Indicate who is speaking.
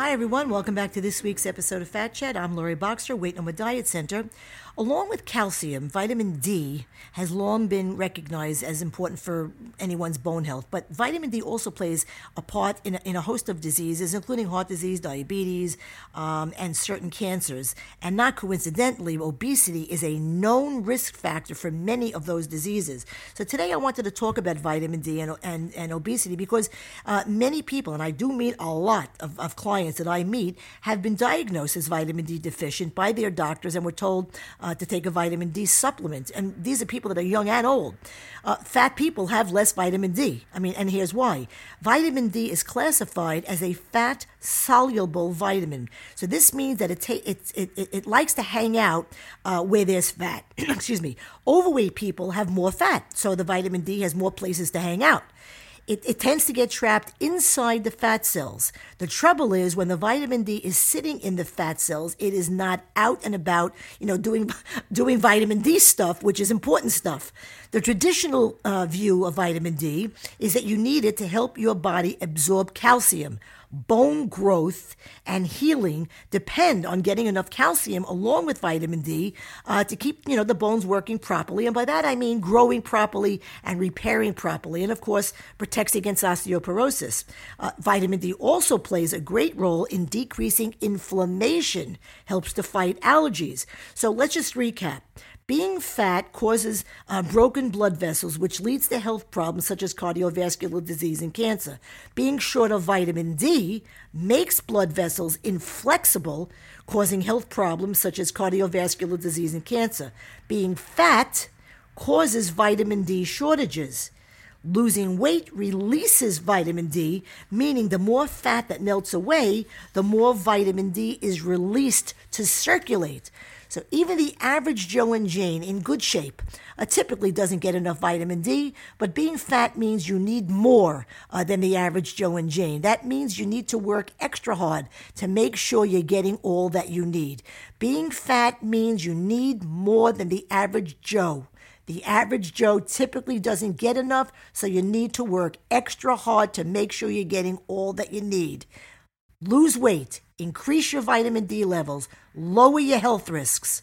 Speaker 1: Hi, everyone. Welcome back to this week's episode of Fat Chat. I'm Lori Boxer, Weight Number Diet Center. Along with calcium, vitamin D has long been recognized as important for anyone's bone health. But vitamin D also plays a part in a, in a host of diseases, including heart disease, diabetes, um, and certain cancers. And not coincidentally, obesity is a known risk factor for many of those diseases. So today I wanted to talk about vitamin D and, and, and obesity because uh, many people, and I do meet a lot of, of clients that I meet, have been diagnosed as vitamin D deficient by their doctors and were told uh, to take a vitamin D supplement. And these are people that are young and old. Uh, fat people have less vitamin D. I mean, and here's why. Vitamin D is classified as a fat soluble vitamin. So this means that it, ta- it, it, it, it likes to hang out uh, where there's fat. Excuse me. Overweight people have more fat, so the vitamin D has more places to hang out it, it tends to get trapped inside the fat cells. The trouble is when the vitamin D is sitting in the fat cells, it is not out and about, you know, doing doing vitamin D stuff, which is important stuff. The traditional uh, view of vitamin D is that you need it to help your body absorb calcium bone growth and healing depend on getting enough calcium along with vitamin D uh, to keep you know the bones working properly. And by that I mean growing properly and repairing properly, and of course protects against osteoporosis. Uh, vitamin D also plays a great role in decreasing inflammation, helps to fight allergies. So let's just recap. Being fat causes uh, broken blood vessels, which leads to health problems such as cardiovascular disease and cancer. Being short of vitamin D makes blood vessels inflexible, causing health problems such as cardiovascular disease and cancer. Being fat causes vitamin D shortages. Losing weight releases vitamin D, meaning the more fat that melts away, the more vitamin D is released to circulate. So even the average Joe and Jane in good shape uh, typically doesn't get enough vitamin D, but being fat means you need more uh, than the average Joe and Jane. That means you need to work extra hard to make sure you're getting all that you need. Being fat means you need more than the average Joe. The average Joe typically doesn't get enough, so you need to work extra hard to make sure you're getting all that you need. Lose weight increase your vitamin D levels, lower your health risks.